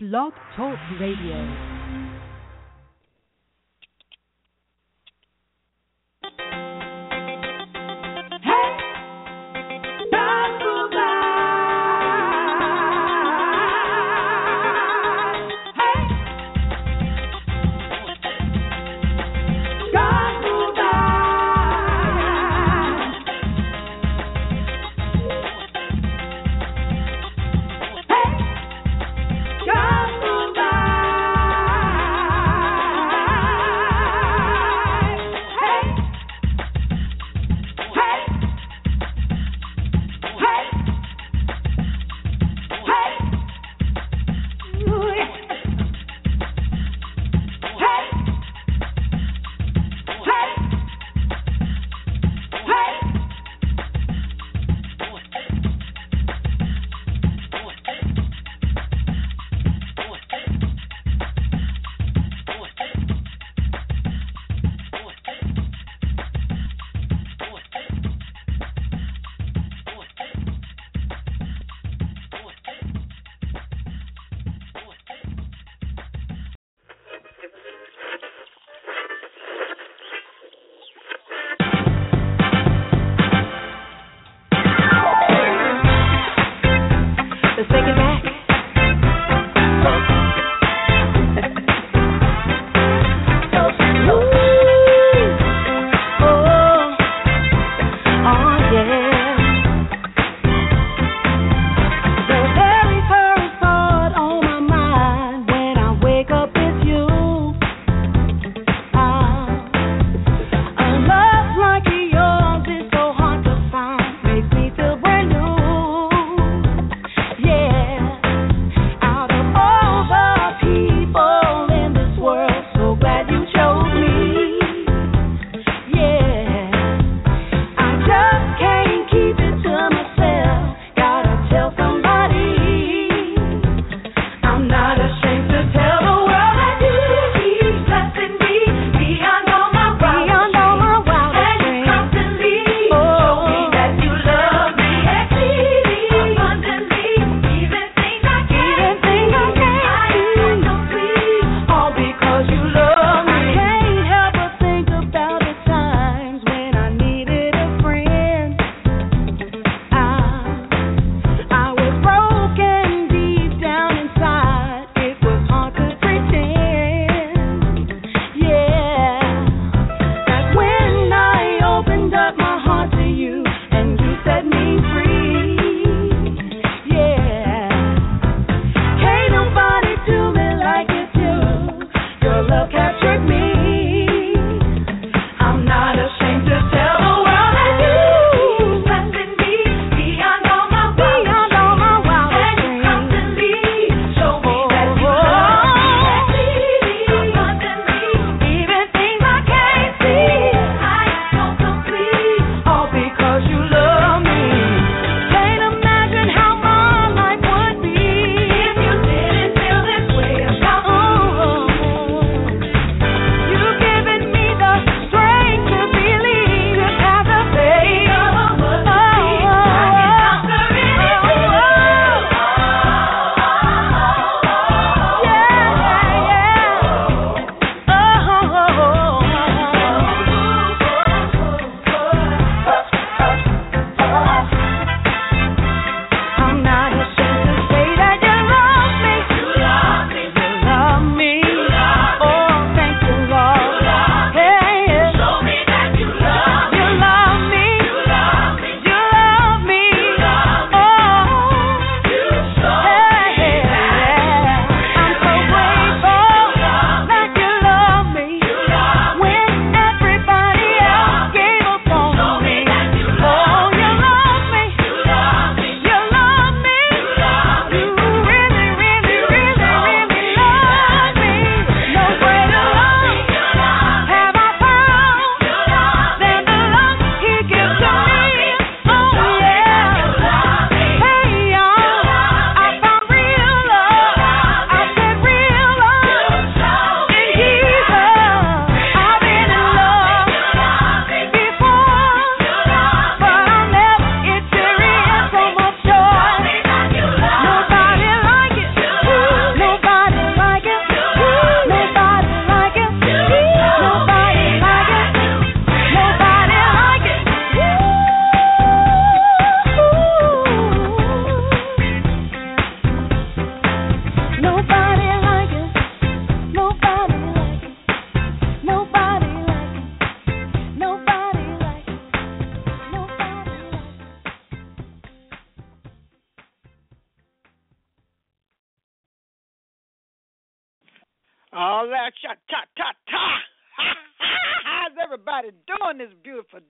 Blog Talk Radio.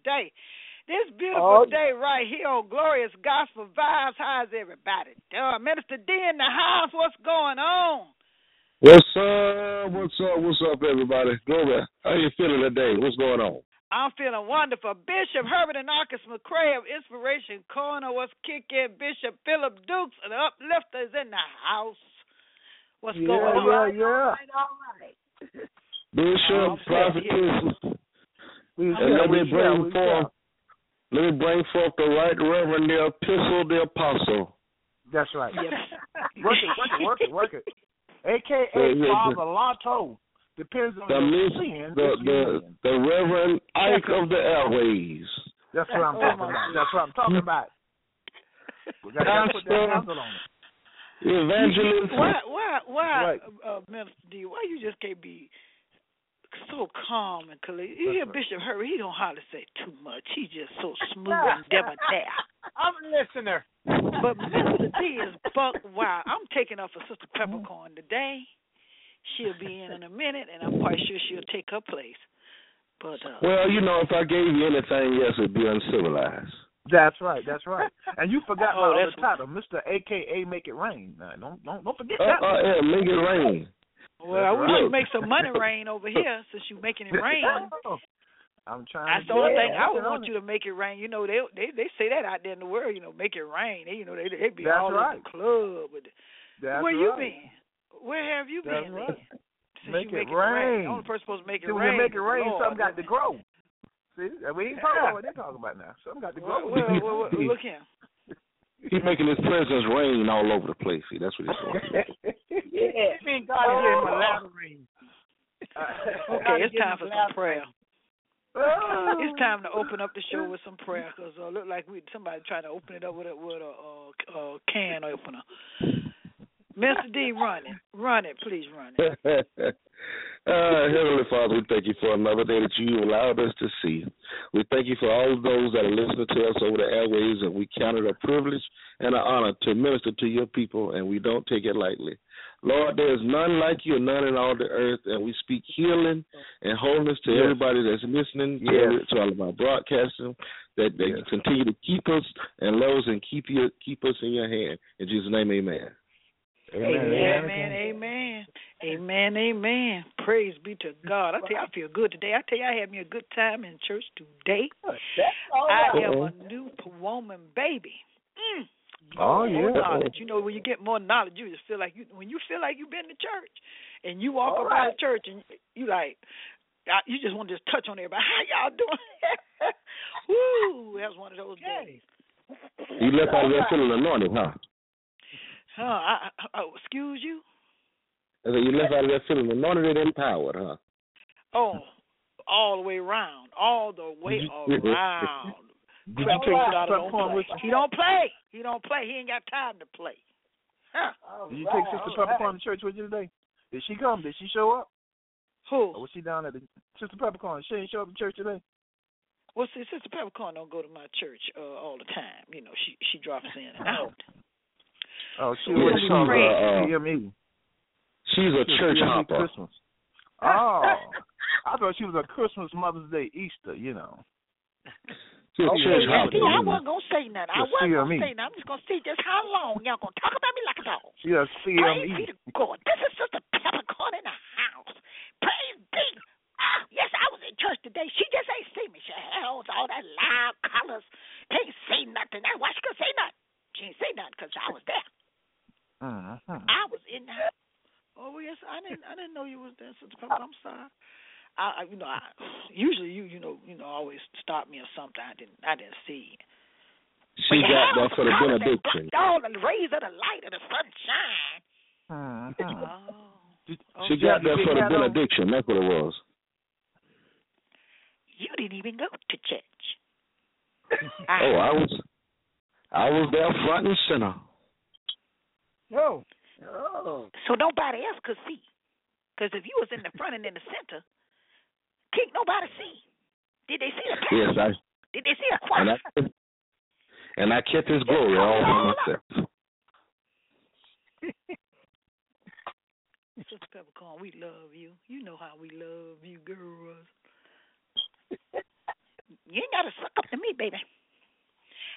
Day? This beautiful Oh. day right here on Glorious Gospel Vibes. How's everybody doing? Minister D in the house. What's going on? What's up? What's up? What's up, everybody? Gloria, how you feeling today? What's going on? I'm feeling wonderful. Bishop Herbert and Marcus McCray of Inspiration Corner was kicking. Bishop Phillip Dukes of the Uplifters in the house. What's Yeah, going on? yeah, yeah. all right. Bishop, Oh, prophetess, We and let me we shall, bring forth, let me bring forth the right Reverend, the Epistle, the Apostle. That's right. Yep. Work it, work it, work it, work it. AKA Yeah, yeah, Father Lotto. Depends on The, your sin. the, which the, the Reverend Ike of the Airways. That's what I'm Oh, talking about. That's what I'm talking about. We got to put that handle on it. Evangelist. Why, why, why, Right. uh, Minister D? Why you just can't be so calm and collected? You hear right. Bishop Hurry, He don't hardly say too much. He just so smooth and debonair. I'm a listener. But Mr. D is buck wild. I'm taking up for Sister Peppercorn today. She'll be in in a minute, and I'm quite sure she'll take her place. But uh, Well, you know, if I gave you anything else, it'd be uncivilized. That's right. That's right. And you forgot Oh, my that's other title, Mr. AKA Make It Rain. Now, don't don't don't forget Uh, that. uh, yeah, make it rain. Well, we right. should make some money rain over here since you're making it rain. I'm trying. That's to the only thing I would want it. you to make it rain. You know, they they they say that out there in the world. You know, make it rain. They, you know, they they be That's all right. in the club. But That's where you right. been? Where have you That's been? right. Since Make you it making rain. rain. The only person supposed to make it See, when rain. make it is rain, Lord. something got to grow. See, we ain't talking about what they talking about now. Something got to grow. Well, well, well, well, look here. He's making his presence rain all over the place. See, that's what he's doing. yeah. I mean, God is getting my latter rain. Okay, it's time for some prayer. Oh. It's time to open up the show with some prayer because uh, look like we somebody trying to open it up with a with a uh, uh, can opener. Mr. D, run it, run it, please run it. uh, Heavenly Father, we thank you for another day that you allowed us to see. We thank you for all of those that are listening to us over the airways, and we count it a privilege and an honor to minister to your people, and we don't take it lightly. Lord, there is none like you, none in all the earth, and we speak healing and wholeness to Yes. everybody that's listening, to, Yes. every- to all of our broadcasting, that, that you Yes. continue to keep us and love us and keep you keep us in your hand. In Jesus' name, amen. Amen, amen, amen, amen, amen. Praise be to God. I tell you, I feel good today. I tell you, I had me a good time in church today. I am a new woman, baby. Mm. Oh, More yeah. knowledge. You know, when you get more knowledge, you just feel like you. When you feel like you've been to church, and you walk All up out right. of church, and you like, you just want to just touch on everybody. How y'all doing? Woo! That was one of those days. You left out of there feeling anointed, huh? Huh? I, I, oh, excuse you. I said you left out of there feeling anointed and empowered, huh? Oh, all the way around, all the way around. Did you take comes Sister out of don't Peppercorn with you? He don't play. He don't play. He ain't got time to play. Huh? Did you take Sister Peppercorn to church with you today? Did she come? Did she show up? Or Who? was she down at the Sister Peppercorn? She didn't show up to church today. Well, see, Sister Peppercorn don't go to my church uh, all the time. You know, she she drops in and out. Oh, she Yeah, was she's called a, uh, CME. She's a church CME hopper. Christmas. Oh, I thought she was a Christmas, Mother's Day, Easter. You know. She's a Okay, church yeah, hopper. See, I you know. wasn't gonna say nothing. I wasn't gonna say nothing. I'm just gonna see just how long y'all gonna talk about me like a dog. She a Praise be CME. to God. This is Sister Peppercorn in the house. Praise be. Ah, yes, I was in church today. She just ain't see me. She held all that loud colors. Ain't say nothing. That's why she could say nothing. She ain't say nothing because I was there. Mm-hmm. I was in there. Oh yes, I didn't. I didn't know you was there, Sister Pepper. I'm sorry. I, I you know, I usually you, you know, you know, always stop me or something. I didn't, I didn't see. She But got hell, there for the benediction. blocked All the rays of the light of the sunshine. Mm-hmm. Oh, She okay. got there for the Hat on? benediction. That's what it was. You didn't even go to church. Oh, I was, I was there front and center. No. Oh. so nobody else could see. Because if you was in the front and in the center, can't nobody see. Did they see the pastor? Yes, I Did they see a and? I and I kept his glory all for myself. Sister Peppercorn, we love you. You know how we love you, girls. you ain't gotta suck up to me, baby.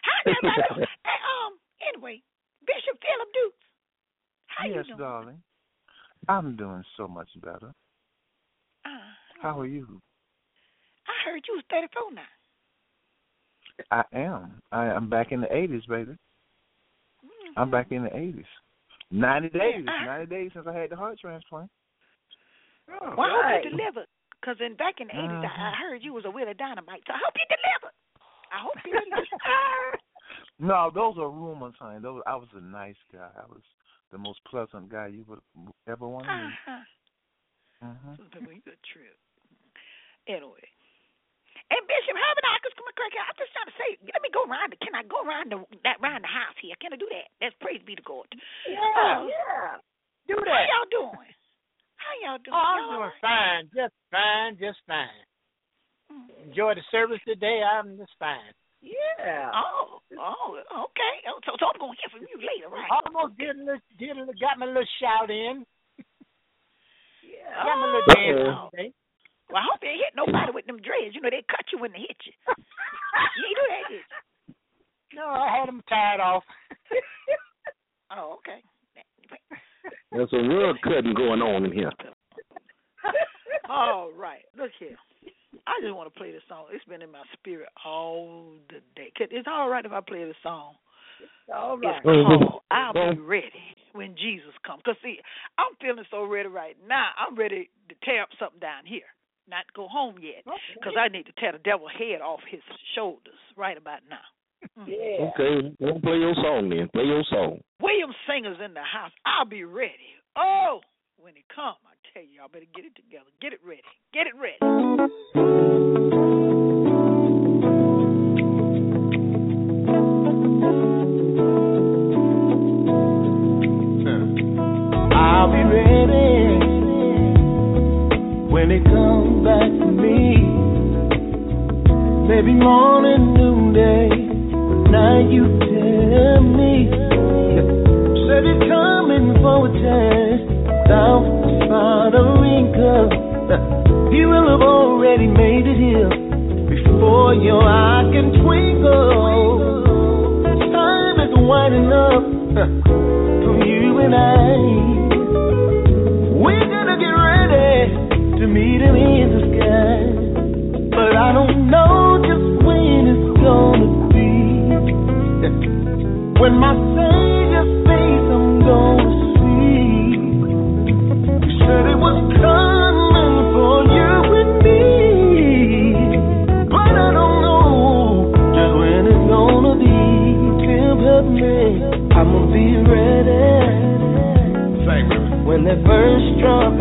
How everybody? hey, um. Anyway, Bishop Phillip Dukes. How yes, you doing? darling. I'm doing so much better. Uh, How are you? I heard you was 34 now. I am. I, I'm back in the 80s, baby. Mm. I'm back in the 80s. 90 days. Uh-huh. 90 days since I had the heart transplant. Oh, Well, I hope right. you delivered. Because in back in the 80s, I, I Mhm. heard you was a Willie Dynamite. So I hope you delivered. I hope you delivered. No, those are rumors, honey. Those I was a nice guy. I was the most pleasant guy you would ever want to meet. uh-huh. Sister Pepper, you a trip. Anyway. And Bishop Herbert, I just come crack. I'm just trying to say, let me go around. The, can I go around the that around the house here? Can I do that? That's praise be to God. Yeah, Uh, yeah. Do that. How y'all doing? How y'all doing? Oh, I'm Y'all doing all right? fine, just fine, just fine. Mm. Enjoy the service today. I'm just fine. Yeah. Oh, oh, okay. Oh, So, so I'm gonna hear from you later, right? Almost did a little, did a little, got my little shout in. Yeah. Got my little Oh. dance in today. Well, I hope they ain't hit nobody with them dreads. You know they cut you when they hit you. you ain't do that, did you? No, I had them tied off. Oh, okay. There's some real cutting going on in here. All right. Look here. I just want to play this song. It's been in my spirit all the day. It's all right if I play the song. All It's right. called mm-hmm. "I'll Be Ready When Jesus Comes." Cause see, I'm feeling so ready right now. I'm ready to tear up something down here. Not go home yet, cause I need to tear the devil head off his shoulders right about now. Mm. Yeah. Okay, well, play your song then. Play your song. William Singer's in the house. I'll be ready. Oh, when he come, I tell you, y'all better get it together. Get it ready. Get it ready. When it comes back to me. Maybe morning, noonday, night you tell me. Said you're coming for a test without final income. You will have already made it here before your eye can twinkle. Time is winding up for you and I. to meet him in the sky. But I don't know just when it's gonna be. When my Savior's face I'm gonna see. You said it was coming for you and me. But I don't know just when it's gonna be. Tim, help me. I'm gonna be ready. When that first trumpet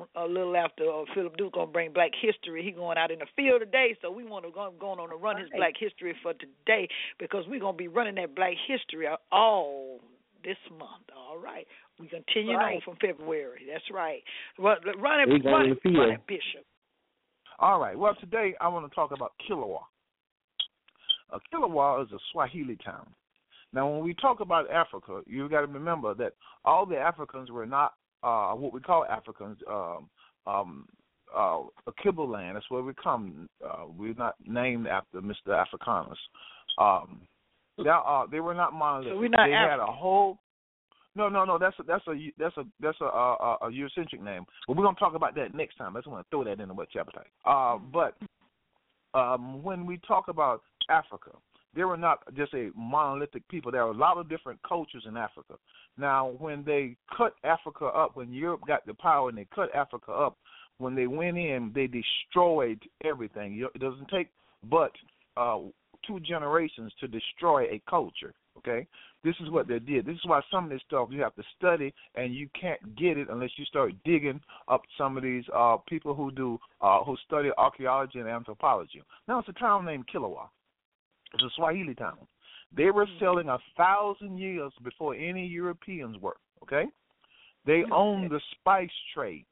on a little after uh, Phillip Duke gonna bring Black History. He going out in the field today, so we want to go going on to run his Black History for today because we're gonna be running that Black History all this month. All right, we continue on from February. That's right. Run, run We it, going run it, the field. run it, Bishop. All right. Well, today I want to talk about Kilwa. Uh, Kilwa is a Swahili town. Now, when we talk about Africa, you've got to remember that all the Africans were not uh, what we call Africans. Um, um, uh, land. That's where we come. Uh, we're not named after Mr. Africanus. Um, they, uh, they were not monolithic. So we're not they had a whole. No, no, no. That's a that's a that's a that's a a, a Eurocentric name. But we're gonna talk about that next time. I just want to throw that in the wet appetite. Uh, but um, when we talk about Africa, they were not just a monolithic people. There were a lot of different cultures in Africa. Now, when they cut Africa up, when Europe got the power and they cut Africa up, when they went in, they destroyed everything. It doesn't take but uh, two generations to destroy a culture. Okay, this is what they did. This is why some of this stuff you have to study, and you can't get it unless you start digging up some of these uh, people who do uh, who study archaeology and anthropology. Now, it's a town named Kilwa. It's a Swahili town. They were selling a thousand years before any Europeans were. Okay, they owned the spice trades.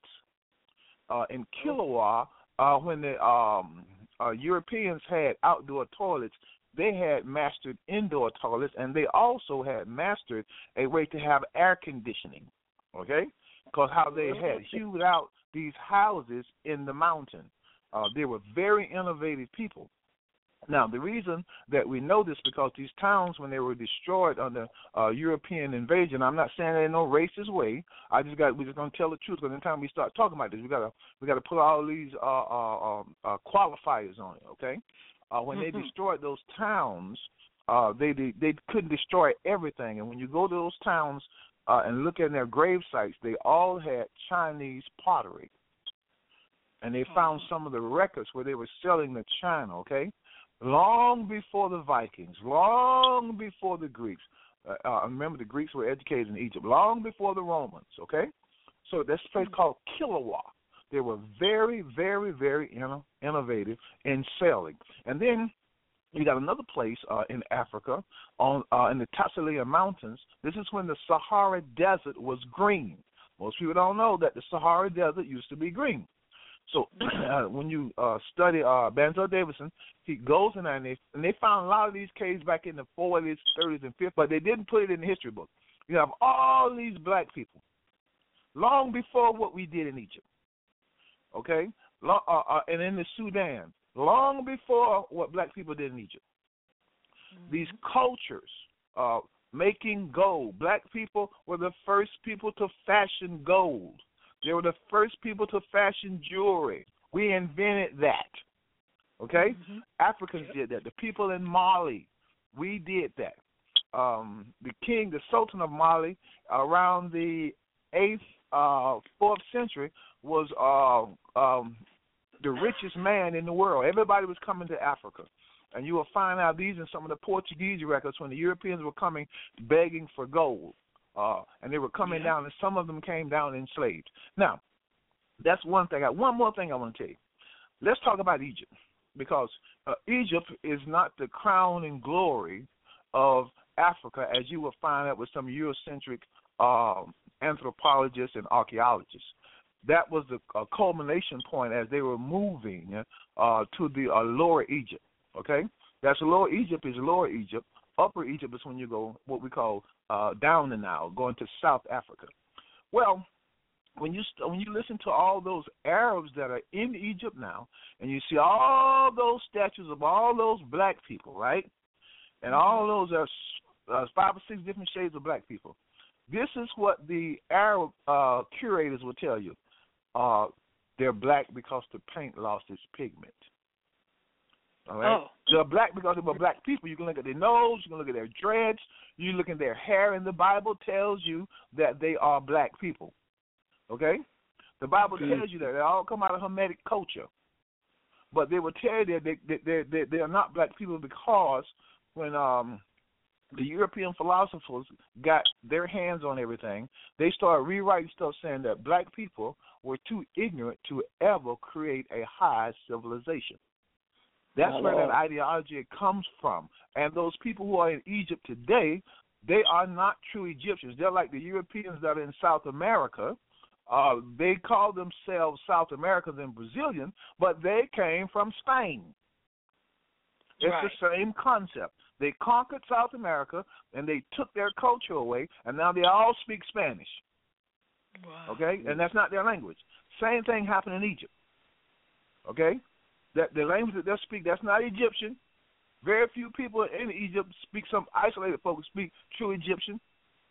Uh, in Kilwa, uh, when the um, uh, Europeans had outdoor toilets, they had mastered indoor toilets, and they also had mastered a way to have air conditioning. Okay, because how they had hewed out these houses in the mountain. Uh, they were very innovative people. Now, the reason that we know this because these towns, when they were destroyed under uh, European invasion, I'm not saying that in no racist way. I just got we're just gonna tell the truth. Because anytime we start talking about this, we gotta we gotta put all these uh, uh, um, uh, qualifiers on it. Okay, uh, when they Mhm. destroyed those towns, uh, they, they they couldn't destroy everything. And when you go to those towns uh, and look at their grave sites, they all had Chinese pottery, and they found some of the records where they were selling the china. Okay, long before the Vikings, long before the Greeks. Uh, uh, remember, the Greeks were educated in Egypt long before the Romans. Okay, so this place called Kilwa. They were very, very, very inno- innovative in selling. And then you got another place uh, in Africa on uh, in the Tassilian Mountains. This is when the Sahara Desert was green. Most people don't know that the Sahara Desert used to be green. So uh, when you uh, study uh, Banzo Davidson, he goes in there and they, and they found a lot of these caves back in the 40s, 30s, and 50s, but they didn't put it in the history book. You have all these black people, long before what we did in Egypt, okay, long, uh, uh, and in the Sudan, long before what black people did in Egypt. These cultures, uh, making gold. Black people were the first people to fashion gold. They were the first people to fashion jewelry. We invented that. Okay? Mm-hmm. Africans did that. The people in Mali, we did that. Um, the king, the Sultan of Mali, around the eighth, uh, fourth century, was uh, um, the richest man in the world. Everybody was coming to Africa. And you will find out these in some of the Portuguese records when the Europeans were coming begging for gold. Uh, and they were coming Yeah. down, and some of them came down enslaved. Now, that's one thing. I, one more thing I want to tell you. Let's talk about Egypt because uh, Egypt is not the crown and glory of Africa, as you will find out with some Eurocentric um, anthropologists and archaeologists. That was the uh, culmination point as they were moving uh, to the uh, lower Egypt. Okay, that's lower Egypt is lower Egypt. Upper Egypt is when you go what we call uh, down the Nile, going to South Africa. Well, when you st- when you listen to all those Arabs that are in Egypt now, and you see all those statues of all those black people, right? And all those are uh, five or six different shades of black people. This is what the Arab uh, curators will tell you. Uh, they're black because the paint lost its pigment. All right. Oh. They're black because they were black people. You can look at their nose, you can look at their dreads, you look at their hair, and the Bible tells you that they are black people. Okay? The Bible Okay. tells you that they all come out of Hamitic culture. But they will tell you that they they they they, they are not black people because when um the European philosophers got their hands on everything, they started rewriting stuff saying that black people were too ignorant to ever create a high civilization. That's where that ideology comes from. And those people who are in Egypt today, they are not true Egyptians. They're like the Europeans that are in South America. Uh, they call themselves South Americans and Brazilians, but they came from Spain. It's Right. the same concept. They conquered South America and they took their culture away, and now they all speak Spanish. Wow. Okay, and that's not their language. Same thing happened in Egypt. Okay, that the language that they speak that's not Egyptian. Very few people in Egypt speak. Some isolated folks speak true Egyptian.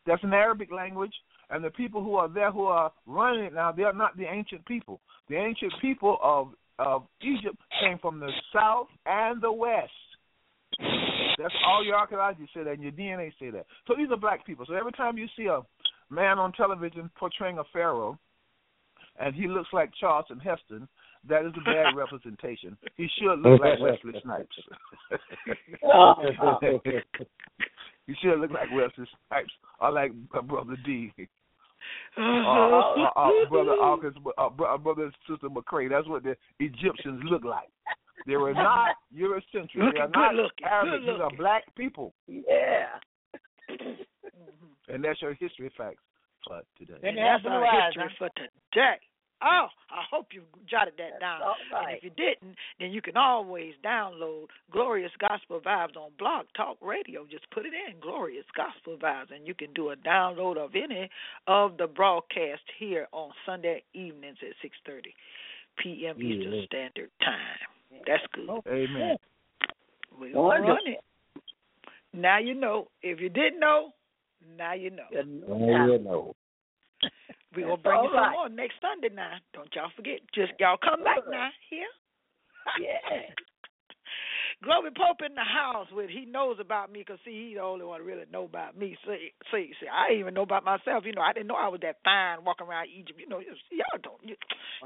That's an Arabic language, and the people who are there who are running it now, they are not the ancient people. The ancient people of of Egypt came from the south and the west. That's all your archaeology say that, and your DNA say that. So these are black people. So every time you see a man on television portraying a pharaoh, and he looks like Charlton Heston, that is a bad representation. He should look like Wesley Snipes. He should look like Wesley Snipes or like uh, Brother D. Uh, or, or, or Brother August, uh, bro- uh, Brother and Sister McCray. That's what the Egyptians look like. They were not Eurocentric. They are not good looking, Arabic. These are black people. yeah. And that's your history facts for today. And that's our history for today. Oh, I hope you jotted that That's down. all And if you didn't, then you can always download Glorious Gospel Vibes on Blog Talk Radio. Just put it in, Glorious Gospel Vibes, and you can do a download of any of the broadcast here on Sunday evenings at 6.30 p.m. Eastern Standard Time. That's good. Amen. We're going to run it. Now you know. If you didn't know, now you know. Good Oh, enough. Yeah, no. We're going to bring you all some more next Sunday now. Don't y'all forget. Just y'all come back now here. Yeah. Glory Pope in the house with he knows about me because see he's the only one really know about me. See, see, see, I didn't even know about myself. You know, I didn't know I was that fine walking around Egypt. You know, you- y'all don't, you,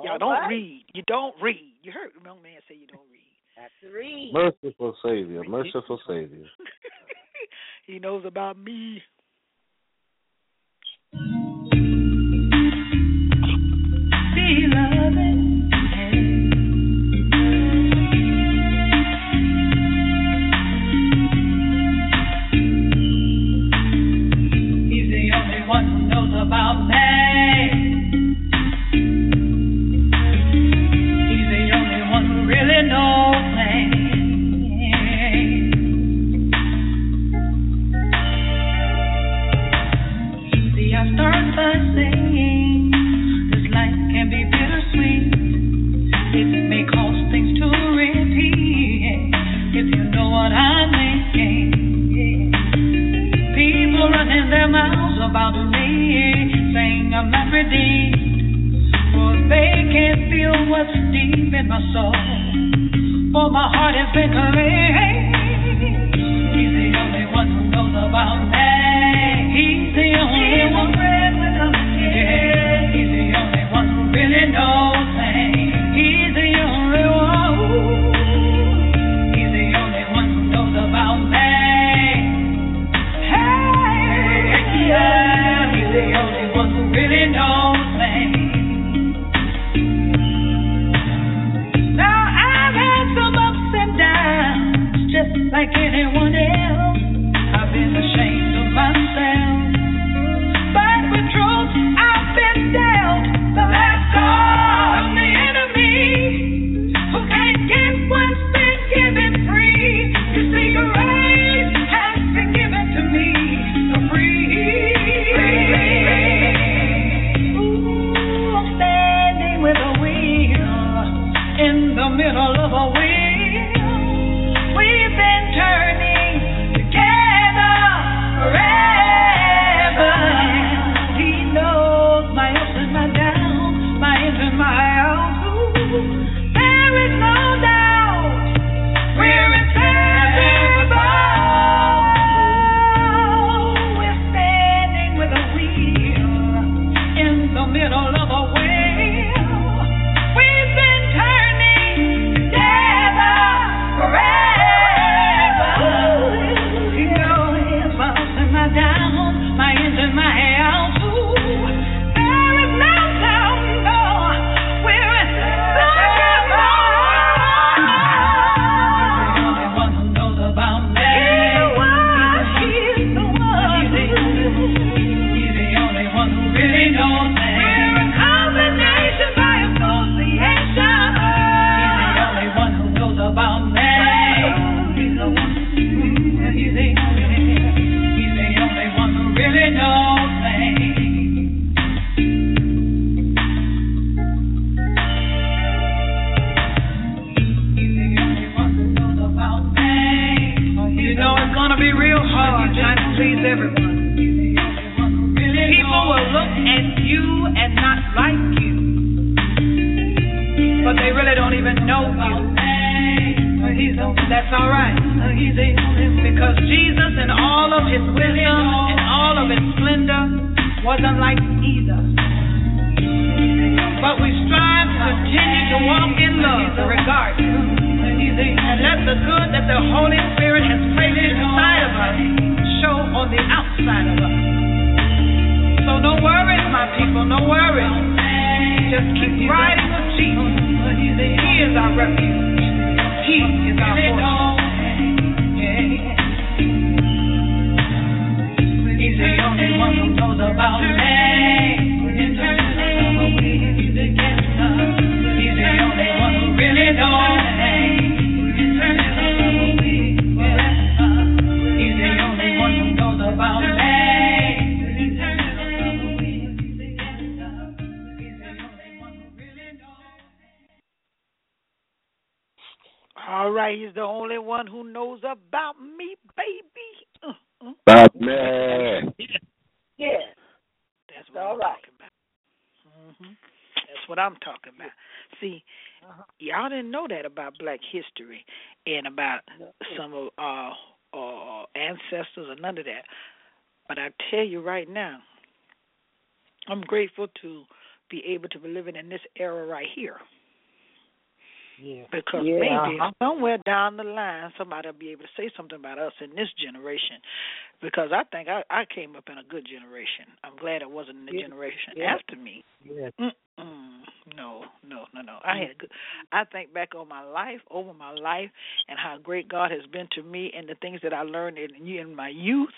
y'all don't right. read. You don't read. You heard the young man say you don't read. Have to read. Merciful Savior, merciful Savior. he knows about me. About me. One who knows about me, baby. Uh, uh. About me. Yeah. That's what All I'm right. talking about. Mm-hmm. That's what I'm talking about. See, Uh-huh. y'all didn't know that about Black history and about No. some of our uh, ancestors or none of that. But I tell you right now, I'm grateful to be able to be living in this era right here. Yeah. Because Yeah, maybe uh-huh. somewhere down the line somebody will be able to say something about us in this generation. Because I think I, I came up in a good generation. I'm glad it wasn't in the Yeah, generation yeah. after me. Yeah. Mm-mm. No, no, no, no. I had a good. I think back on my life, over my life, and how great God has been to me, and the things that I learned in in my youth,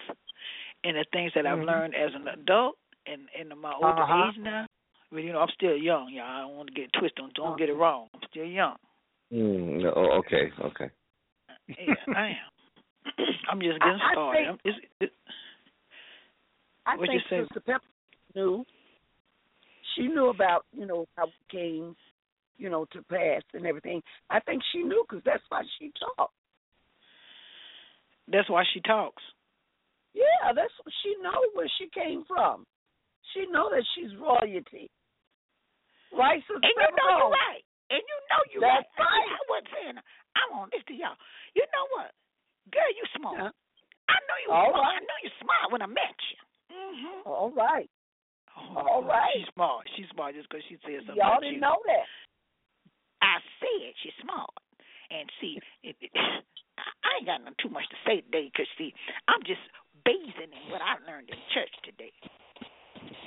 and the things that I've Mhm. learned as an adult, and in my older Uh-huh. age now. But you know, I'm still young, y'all. I don't want to get twisted. Don't, don't get Uh-huh. it wrong. I'm still young. Mm, no, oh, okay, okay. Yeah, I am. I'm just getting I- I started. think- I'm, it's, it, I What'd think you say? Sister Pepper knew. She knew about, you know, how it came, you know, to pass and everything. I think she knew because that's why she talked. that's why she talks. Yeah, that's she know where she came from. She know that she's royalty. Right, Sister And you know Pepper? you're right. Know you That's right. right. I wasn't saying. I want this to y'all. You know what, girl? You smart. Yeah. I know you All smart. right. I know you smart when I met you. Mm-hmm. All right. Oh, All right. She's smart. She's smart just because she said something. Y'all didn't you. know that. I said she's smart. And see, it, it, I ain't got no too much to say today because, see, I'm just basing in what I learned in church today.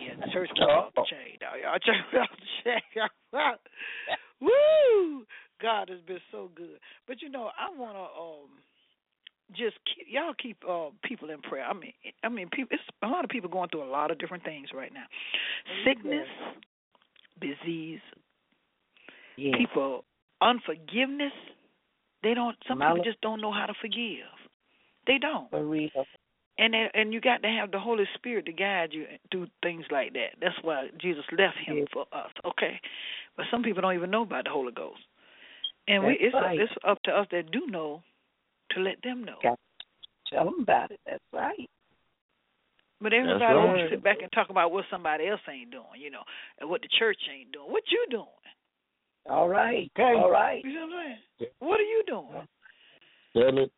Yeah, the church was off the chain, dog. Y'all church was off the chain. Woo! God has been so good. But, you know, I want to um, just keep, y'all keep uh, people in prayer. I mean, I mean, people. It's a lot of people going through a lot of different things right now. Sickness, disease, Yeah. people unforgiveness they don't some people just don't know how to forgive they don't For real. And and you got to have the holy spirit to guide you through things like that that's why jesus left him Yeah. for us okay but some people don't even know about the holy ghost and we it's right. it's up to us that do know to let them know Got- Tell them about it. That's right. but everybody wants right. to sit back and talk about what somebody else ain't doing you know and what the church ain't doing what you doing All right. Okay. All right. you know what i'm saying what are you doing Tell it.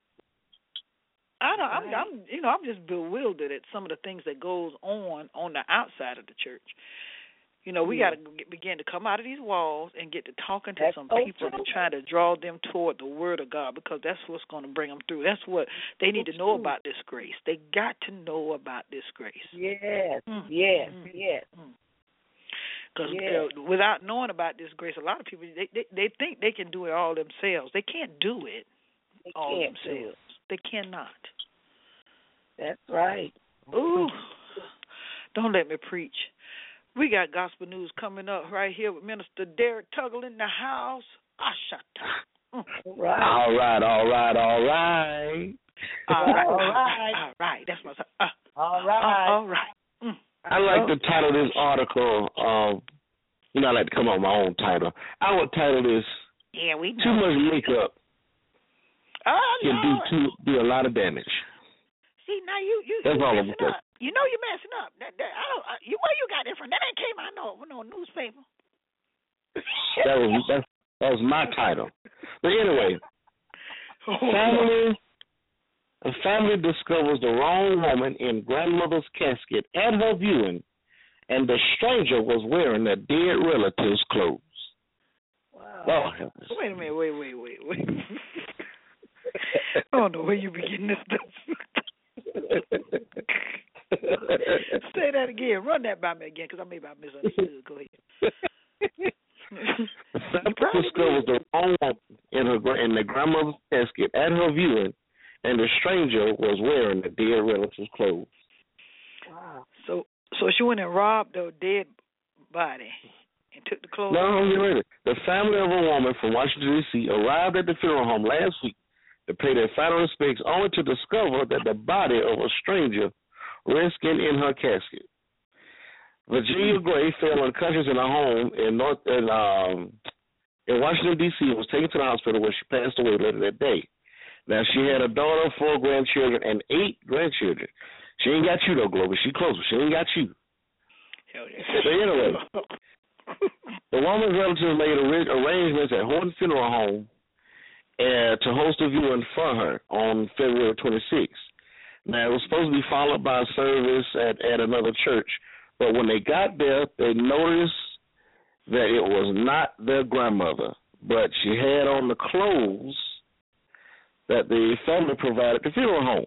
I don't. I'm, I'm. You know, I'm just bewildered at some of the things that goes on on the outside of the church. You know, we Yeah. got to begin to come out of these walls and get to talking to That's some people true. and try to draw them toward the Word of God because that's what's going to bring them through. That's what they need So to know true. about this grace. They got to know about this grace. Yes. Mm. Yes. Mm. Yes. Because Yeah. uh, without knowing about this grace, a lot of people they, they they think they can do it all themselves. They can't do it They all themselves. They cannot. That's right. Ooh, don't let me preach. We got gospel news coming up right here with Minister Derick Tuggle in the house. Ashata. Mm. Right. All right, all right, all right. All right, all right, all right. That's my. Uh, All uh, right. all right. Mm. I like to title this article. Um, you know, I like to come up with my own title. I would title this Yeah, we know. "Too Much Makeup Oh, Can Lord. Do Too Do a Lot of Damage." See now you you That's you all messing up. You know you messing up. That, that, I don't. You where you got that from? That ain't came out no no newspaper. That was that, that was my title. But anyway, oh, family a family discovers the wrong woman in grandmother's casket at her viewing, and the stranger was wearing a dead relative's clothes. Wow. Oh. Wait a minute. Wait wait wait wait. Oh, I don't know where you be getting this stuff. Say that again. Run that by me again, because I maybe I misunderstood. Go ahead. The family discovers the wrong woman in her in the grandmother's casket at her viewing, and the stranger was wearing the dead relative's clothes. Wow. So so she went and robbed the dead body and took the clothes. No, you ready? The family of a woman from Washington D.C. arrived at the funeral home last week to pay their final respects, only to discover that the body of a stranger resting in her casket. Virginia Gray fell unconscious in her home in North in um in Washington D.C. and was taken to the hospital where she passed away later that day. Now she had a daughter, four grandchildren, and eight grandchildren. She ain't got you though, Globee. She close, but she ain't got you. Hell yeah. So anyway, the woman's relatives made arrangements at Horton Funeral Home uh, to host a viewing for her on February 26th. Now, it was supposed to be followed by a service at, at another church, but when they got there, they noticed that it was not their grandmother, but she had on the clothes that the family provided at the funeral home.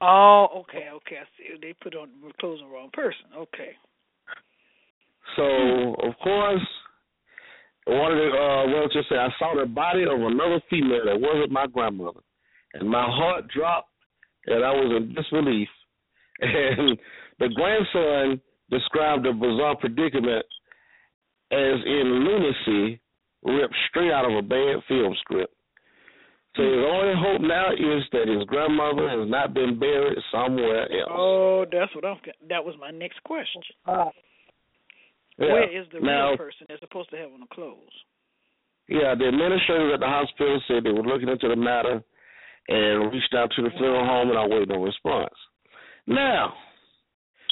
oh, okay, okay. I see. They put on clothes on the wrong person. Okay. So, of course, one of the uh, relatives said, I saw the body of another female that wasn't my grandmother. And my heart dropped, and I was in disbelief. And the grandson described the bizarre predicament as in lunacy ripped straight out of a bad film script. So his only hope now is that his grandmother has not been buried somewhere else. Oh, that's what I'm. That was my next question. Wow. Yeah. Where is the now, real person they're supposed to have on the clothes? Yeah, the administrators at the hospital said they were looking into the matter and reached out to the funeral home and are waiting on response. Now,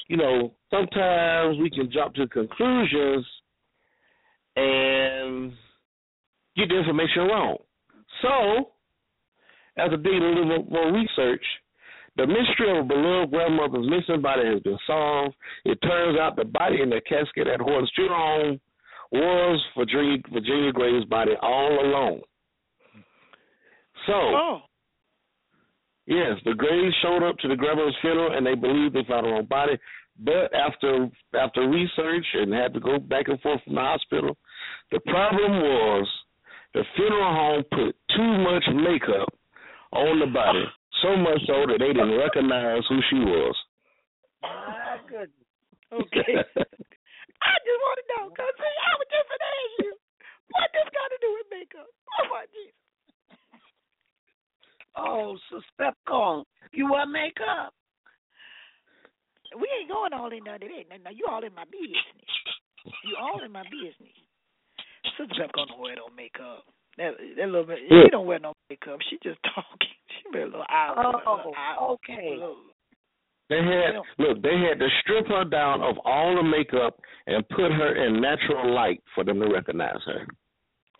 you know, sometimes we can jump to conclusions and get the information wrong. So, after doing a little more research, the mystery of a beloved grandmother's missing body has been solved. It turns out the body in the casket at Horton's funeral home was Virginia, Virginia Gray's body all along. So, Oh. yes, the Grays showed up to the grandmother's funeral and they believed they found her own body. But after after research and had to go back and forth from the hospital, the problem was the funeral home put too much makeup on the body, so much so that they didn't recognize who she was. My goodness. Okay. I just want to know, because see, I was just going to ask you, what this got to do with makeup? Oh, my Jesus. Oh, so step gone. You wear makeup. We ain't going all in there today. Now, now, you all in my business. You all in my business. Sister Pep don't wear no makeup. That, that little bit, Yeah. she don't wear no makeup. She just talking. She wear a little eye. a little Oh, okay. They had look, they had to strip her down of all the makeup and put her in natural light for them to recognize her.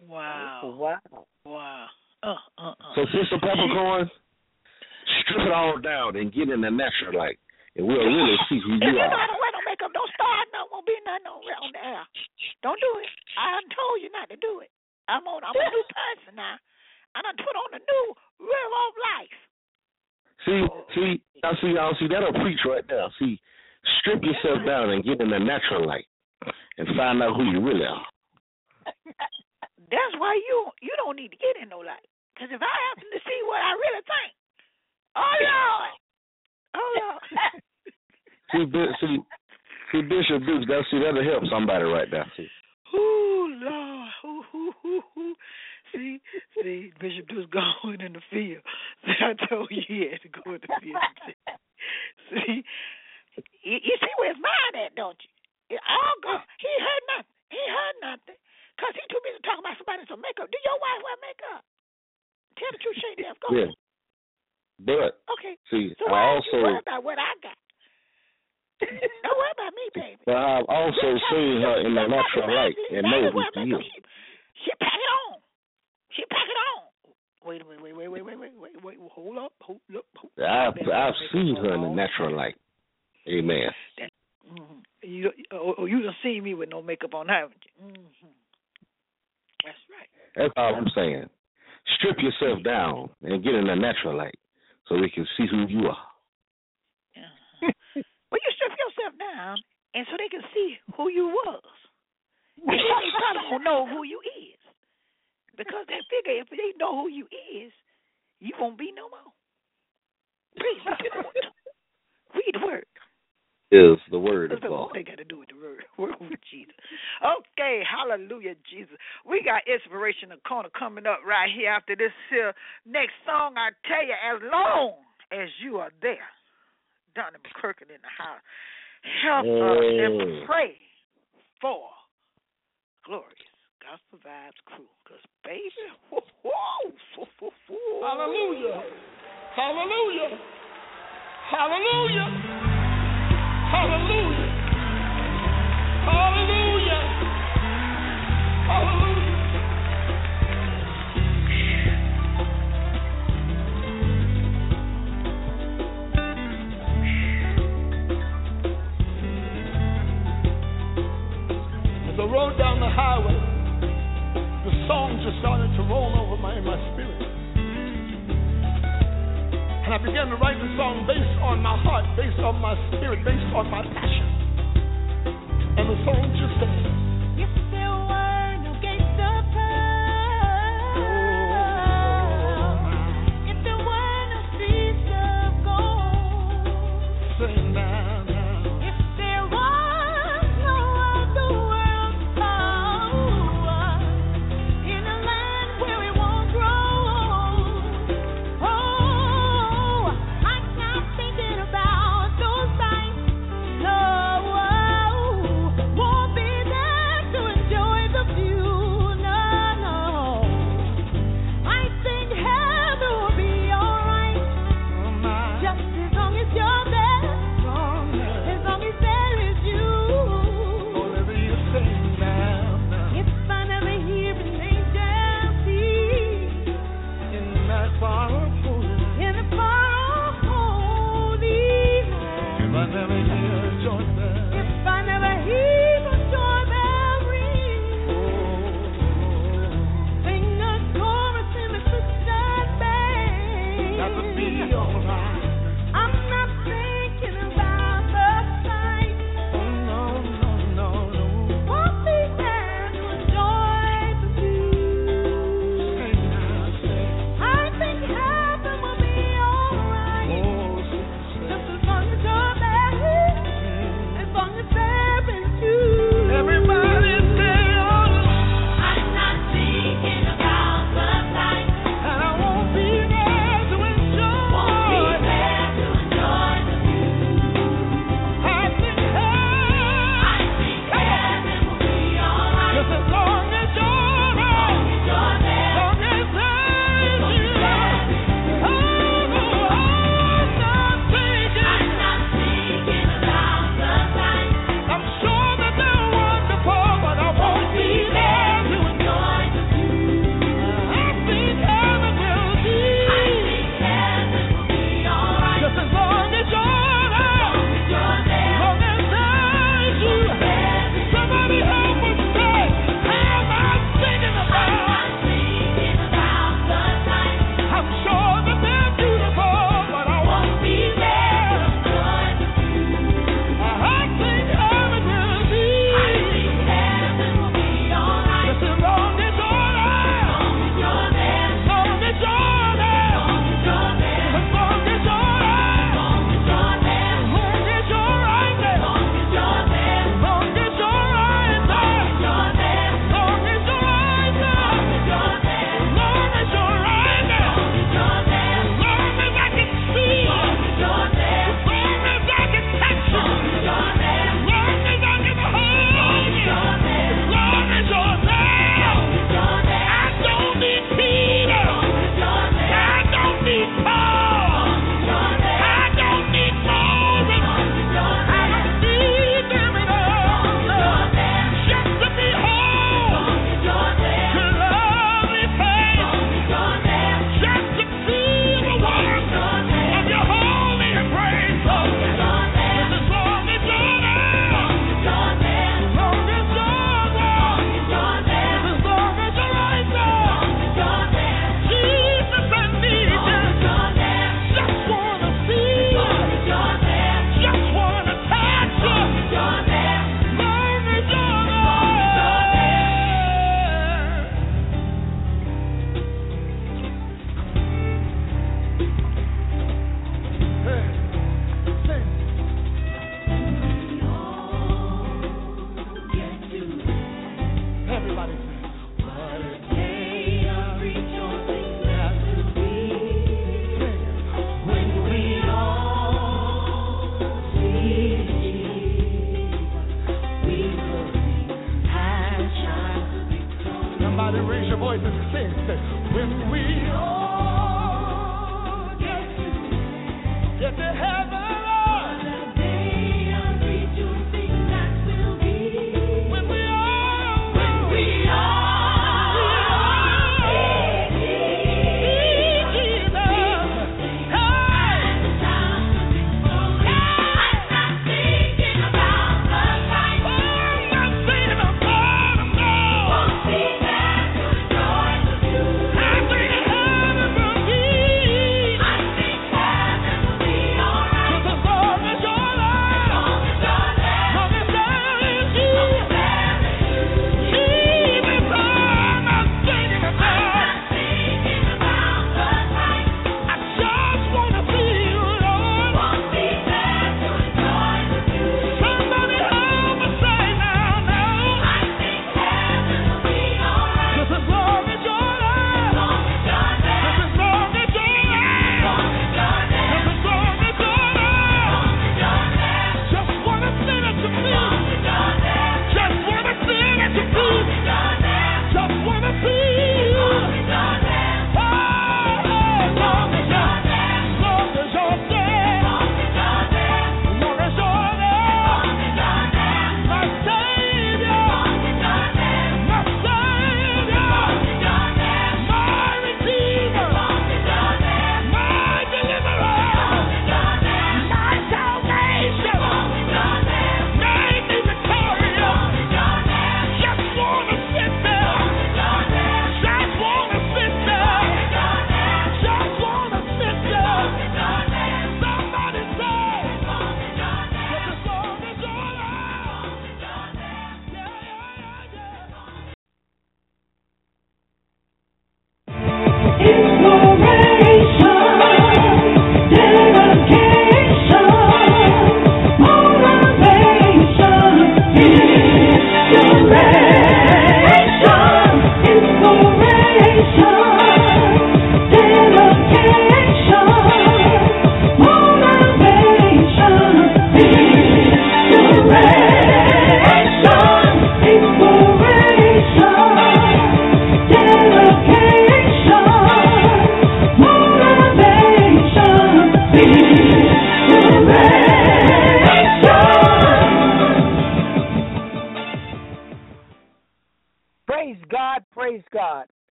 Wow. Wow. Wow. Uh, uh, uh. So Sister Peppercorn, strip it all down and get in the natural light, and we'll really see who you you know are. how to wear no makeup, don't start no won't be nothing on, on the air. Don't do it. I told you not to do it. I'm on I'm a new person now. I done put on a new real old life. See, see, I see, y'all see that'll preach right there. See, strip yourself down and get in the natural light, and find out who you really are. That's why you you don't need to get in no light. Cause if I happen to see what I really think, oh Lord, oh Lord. See, see, see, Bishop Dukes. That see that'll help somebody right there. See, Ooh, Lord. Ooh, ooh, ooh, ooh. See, see, Bishop Dukes going in the field. See, I told you he had to go in the field. See, you, you see where his mind at, don't you? It all gone. He heard nothing. He heard nothing. Because he too busy talking about somebody some makeup. Do your wife wear makeup? Tell the truth, Shane Dev. Go yeah. But Okay. see, So I why don't you also, worry about what I got? Don't worry about me, baby. but I've also seen her in the natural light and know who she is. She, she it on. She pack it on. Wait a minute, wait, wait, wait, wait, wait, wait, wait, hold up, hold up. Hold I've up. I've seen her in the natural light. Amen. Mhm. You, oh, oh, you done seen me with no makeup on, haven't you? Mm-hmm. That's right. That's all I'm saying. Strip yourself down and get in the natural light so we can see who you are. Well, you strip yourself down, and so they can see who you was. And then they probably won't know who you is. Because they figure if they know who you is, you won't be no more. Read, read the word. Read the word. Is the word of God. they got to do with the word. Word with Jesus. Okay, hallelujah, Jesus. We got inspirational corner coming up right here after this here next song. I tell you, as long as you are there, Donnie McClurkin in the house, help us and Mm. pray for glorious gospel vibes crew. Cause baby, whoa, whoa. Hallelujah. Hallelujah. Hallelujah. Hallelujah. Hallelujah. As I rode down the highway, just started to roll over my, my spirit. And I began to write the song based on my heart, based on my spirit, based on my passion. And the song just said,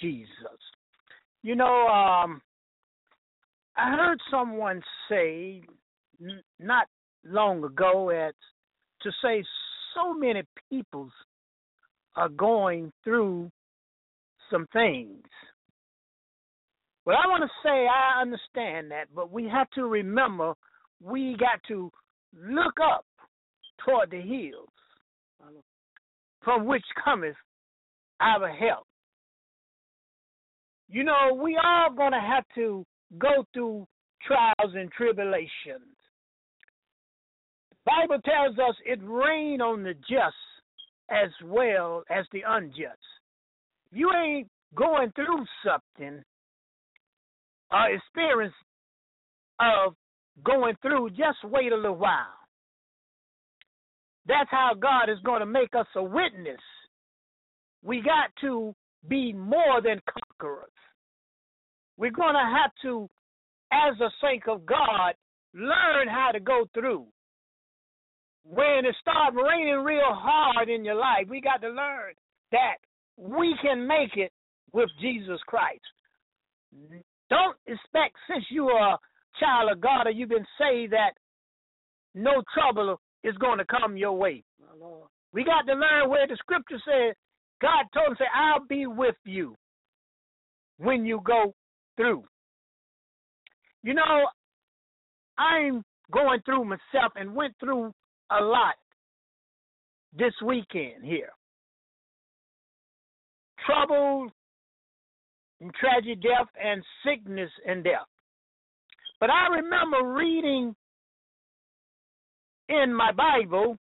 Jesus. You know, um, I heard someone say n- not long ago at to say so many peoples are going through some things. Well, I want to say I understand that, but we have to remember we got to look up toward the hills from which cometh our help. You know, we are going to have to go through trials and tribulations. The Bible tells us it rain on the just as well as the unjust. You ain't going through something or experience of going through, just wait a little while. That's how God is going to make us a witness. We got to be more than conquerors. We're going to have to, as a saint of God, learn how to go through. When it starts raining real hard in your life, we got to learn that we can make it with Jesus Christ. Don't expect, since you are a child of God or you've been saved, that no trouble is going to come your way. We got to learn where the scripture says, God told him, say, I'll be with you when you go through. You know, I'm going through myself and went through a lot this weekend here. Trouble and tragic death and sickness and death. But I remember reading in my Bible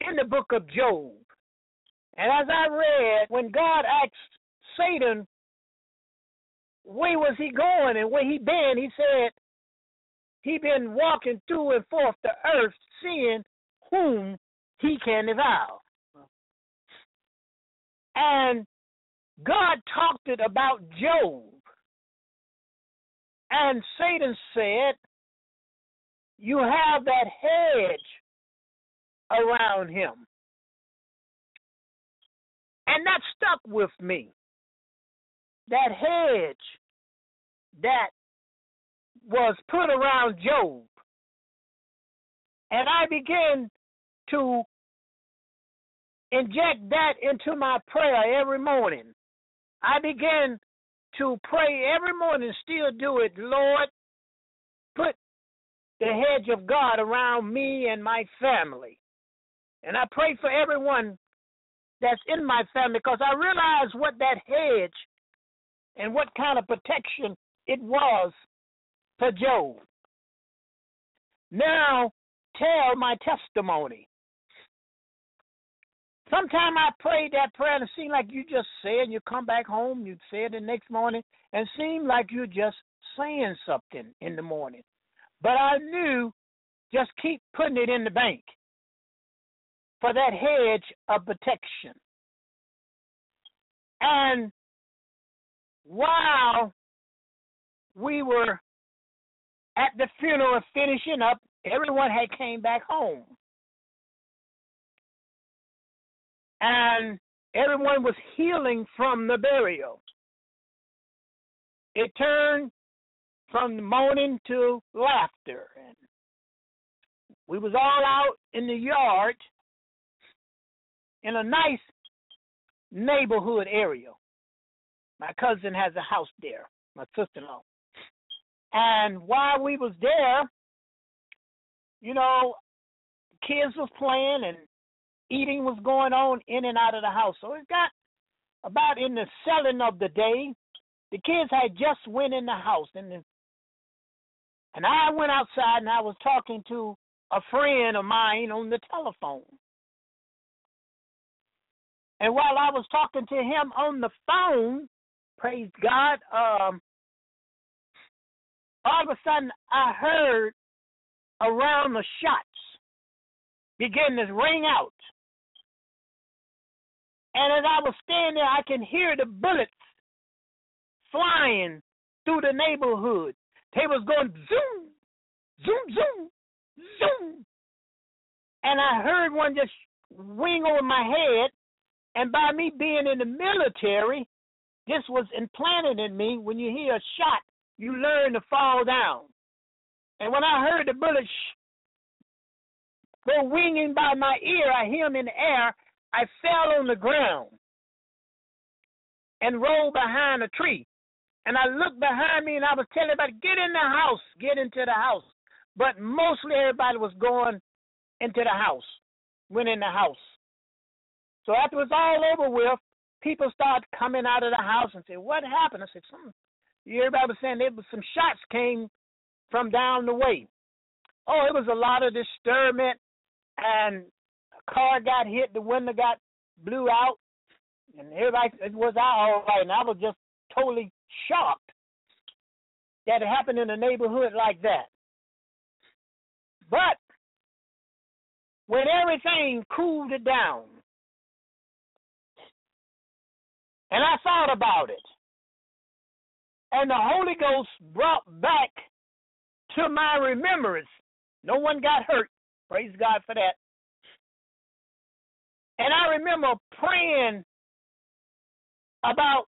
in the book of Job. And as I read, when God asked Satan, where was he going and where he been, he said he been walking through and forth the earth, seeing whom he can devour. And God talked it about Job. And Satan said, You have that hedge around him. And that stuck with me. That hedge that was put around Job. And I began to inject that into my prayer every morning. I began to pray every morning, still do it. Lord, put the hedge of God around me and my family. And I pray for everyone that's in my family because I realize what that hedge and what kind of protection it was for Job. Now, tell my testimony. Sometimes I prayed that prayer and it seemed like you just said you come back home, you say it the next morning, and it seemed like you're just saying something in the morning. But I knew just keep putting it in the bank for that hedge of protection. And while we were at the funeral finishing up, everyone had came back home. And everyone was healing from the burial. It turned from mourning to laughter. And we was all out in the yard in a nice neighborhood area. My cousin has a house there, my sister-in-law. And while we was there, you know, kids was playing and eating was going on in and out of the house. So it got about in the selling of the day, the kids had just went in the house and the, and I went outside and I was talking to a friend of mine on the telephone. And while I was talking to him on the phone, praise God, um, all of a sudden I heard around the shots begin to ring out. And as I was standing there, I can hear the bullets flying through the neighborhood. They was going zoom, zoom, zoom, zoom. And I heard one just wing over my head. And by me being in the military, this was implanted in me. When you hear a shot, you learn to fall down. And when I heard the bullet sh- go winging by my ear, I hear him in the air. I fell on the ground and rolled behind a tree. And I looked behind me and I was telling everybody, get in the house, get into the house. But mostly everybody was going into the house, went in the house. So after it was all over with, people started coming out of the house and said, What happened? I said, Some everybody was saying there was some shots came from down the way. Oh, it was a lot of disturbance and a car got hit, the window got blew out, and everybody it was all right, and I was just totally shocked that it happened in a neighborhood like that. But when everything cooled down, and I thought about it, and the Holy Ghost brought back to my remembrance. No one got hurt. Praise God for that. And I remember praying about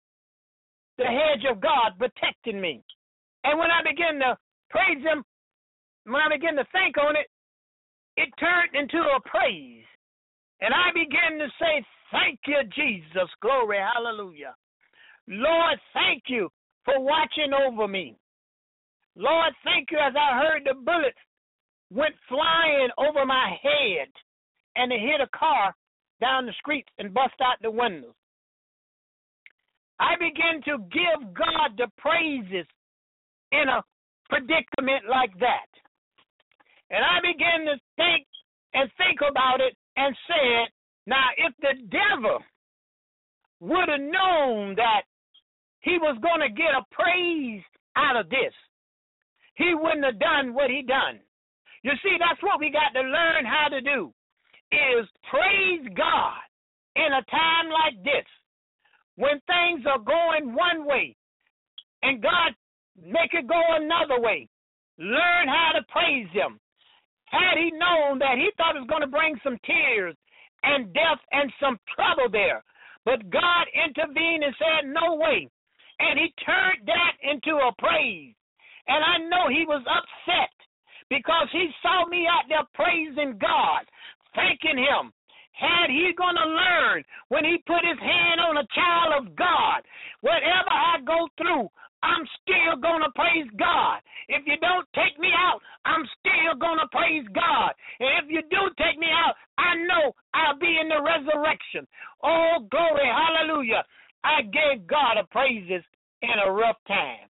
the hedge of God protecting me. And when I began to praise Him, when I began to think on it, it turned into a praise. And I began to say, Thank you, Jesus. Glory, hallelujah. Lord, thank you for watching over me. Lord, thank you as I heard the bullets went flying over my head and it hit a car down the street and bust out the windows. I began to give God the praises in a predicament like that. And I began to think and think about it and said, now if the devil would have known that he was going to get a praise out of this. He wouldn't have done what he done. You see, that's what we got to learn how to do is praise God in a time like this. when things are going one way and God make it go another way. Learn how to praise Him. Had he known that he thought it was going to bring some tears and death and some trouble there, but God intervened and said, No way. And he turned that into a praise. And I know he was upset because he saw me out there praising God, thanking him. Had he going to learn when he put his hand on a child of God, whatever I go through, I'm still going to praise God. If you don't take me out, I'm still going to praise God. And if you do take me out, I know I'll be in the resurrection. Oh, glory, hallelujah. I gave God a praises in a rough time.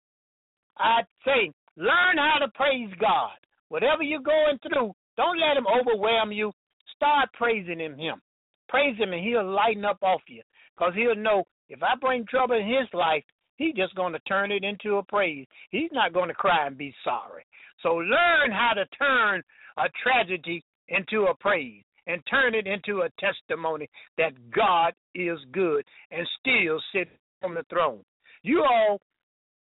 I say, learn how to praise God. Whatever you're going through, don't let him overwhelm you. Start praising him. him. Praise him and he'll lighten up off you. Because he'll know if I bring trouble in his life, He's just going to turn it into a praise. He's not going to cry and be sorry. So learn how to turn a tragedy into a praise and turn it into a testimony that God is good and still sits on the throne. You all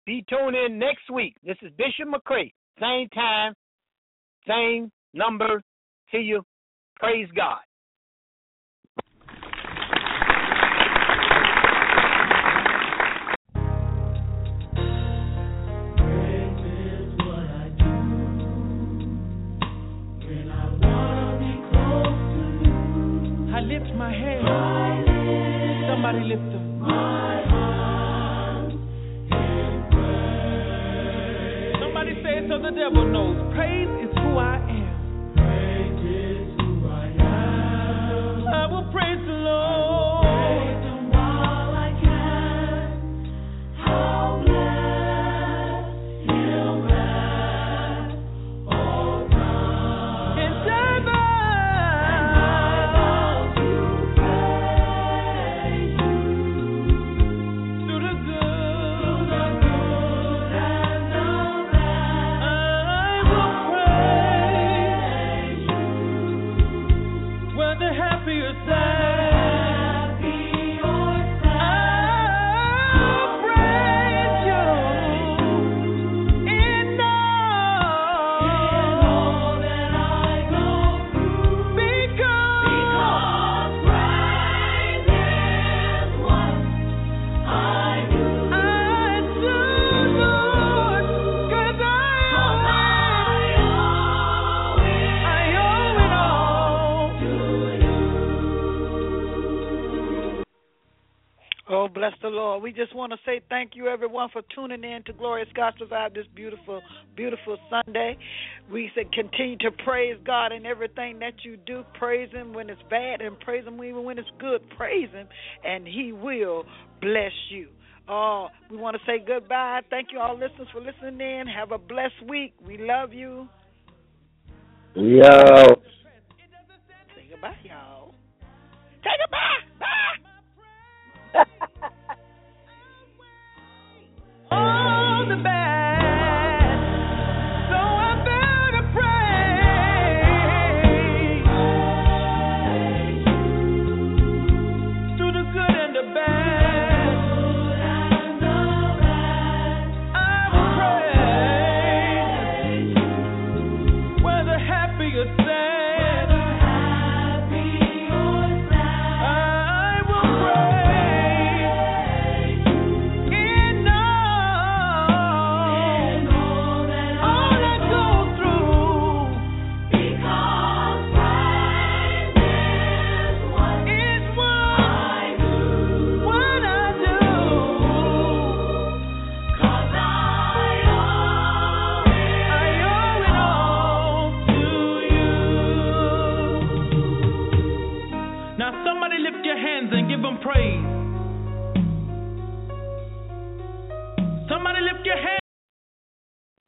be tuned in next week. This is Bishop McCray. Same time, same number. See you. Praise God. Lift my hands. Somebody lift them. Somebody say it so the devil knows. Praise is who I am. We just want to say thank you, everyone, for tuning in to Glorious Gospel Vibe this beautiful, beautiful Sunday. We said continue to praise God in everything that you do. Praise Him when it's bad and praise Him even when it's good. Praise Him, and He will bless you. Oh, we want to say goodbye. Thank you, all listeners, for listening in. Have a blessed week. We love you. Yo. Say goodbye, y'all. Say goodbye. the best.